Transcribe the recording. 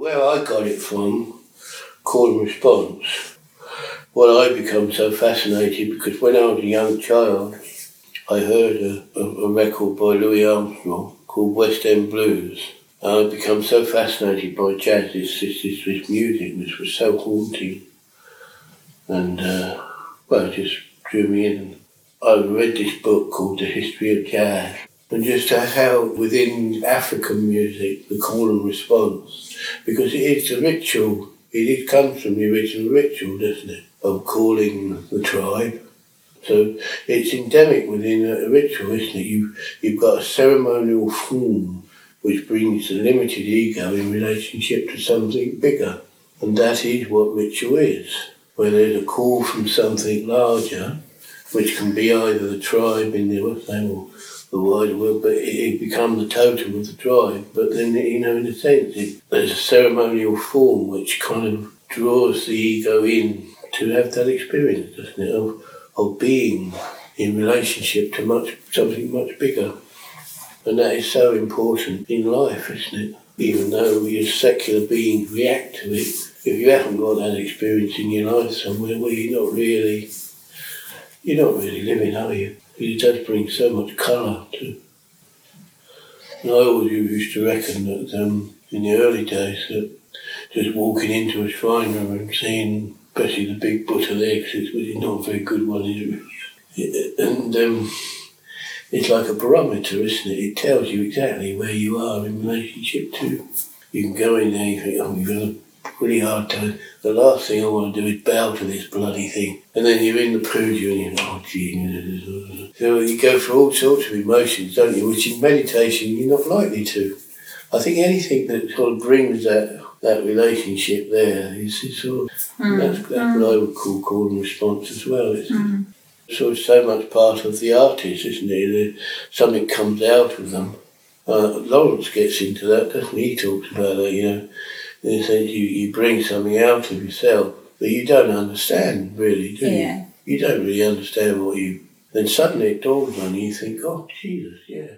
Where I got it from, call and response, well, I become so fascinated because when I was a young child, I heard a, a, a record by Louis Armstrong called West End Blues. And I'd become so fascinated by jazz, this, this, this, this music, which was so haunting. And, uh, well, it just drew me in. I read this book called The History of Jazz. And just how within African music, the call and response, because it is a ritual, it, comes from the original ritual, doesn't it, of calling the tribe. So it's endemic within a ritual, isn't it? You, you've got a ceremonial form which brings the limited ego in relationship to something bigger. And that is what ritual is, where there's a call from something larger, which can be either the tribe in the, what's or the wider world, but it, it becomes the totem of the tribe. But then, you know, in a sense, it, there's a ceremonial form which kind of draws the ego in to have that experience, doesn't it, of, of being in relationship to much something much bigger. And that is so important in life, isn't it? Even though we as secular beings react to it, if you haven't got that experience in your life somewhere, well, you're not really, you're not really living, are you? It does bring so much colour to. And I always used to reckon that um, in the early days that just walking into a shrine room and seeing, especially the big butter legs, it's not a very good one, is it? And um, it's like a barometer, isn't it? It tells you exactly where you are in relationship to. You can go in there and you think, oh, you've got a pretty hard time. The last thing I want to do is bow to this bloody thing. And then you're in the puja and you're like, oh, gee. So you go through all sorts of emotions, don't you? Which in meditation you're not likely to. I think anything that sort of brings that that relationship there is, is sort of, mm. that's, that's mm. what I would call call and response as well. It's, mm sort of so much part of the artist, isn't it? Something comes out of them. Uh, Lawrence gets into that, doesn't he? He talks about that, you know. In the sense you, you bring something out of yourself that you don't understand, really, do yeah. you? You don't really understand what you. Then suddenly it dawns on you, you think, oh, Jesus, yeah.